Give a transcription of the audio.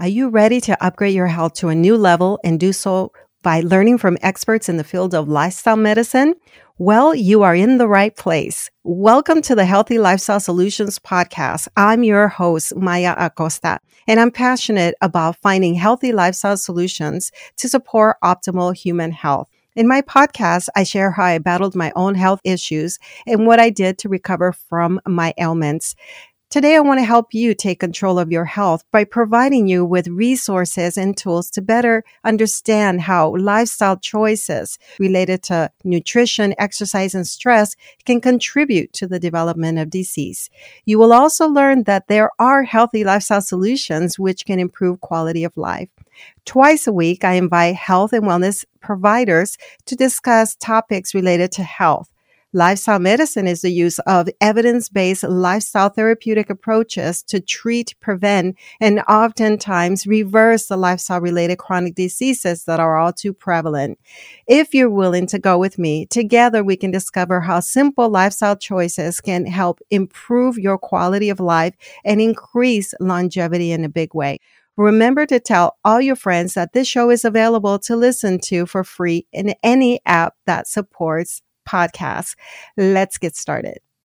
Are you ready to upgrade your health to a new level and do so by learning from experts in the field of lifestyle medicine? Well, you are in the right place. Welcome to the Healthy Lifestyle Solutions podcast. I'm your host, Maya Acosta, and I'm passionate about finding healthy lifestyle solutions to support optimal human health. In my podcast, I share how I battled my own health issues and what I did to recover from my ailments. Today, I want to help you take control of your health by providing you with resources and tools to better understand how lifestyle choices related to nutrition, exercise, and stress can contribute to the development of disease. You will also learn that there are healthy lifestyle solutions which can improve quality of life. Twice a week, I invite health and wellness providers to discuss topics related to health Lifestyle medicine is the use of evidence-based lifestyle therapeutic approaches to treat, prevent, and oftentimes reverse the lifestyle related chronic diseases that are all too prevalent. If you're willing to go with me, together we can discover how simple lifestyle choices can help improve your quality of life and increase longevity in a big way. Remember to tell all your friends that this show is available to listen to for free in any app that supports podcast. Let's get started.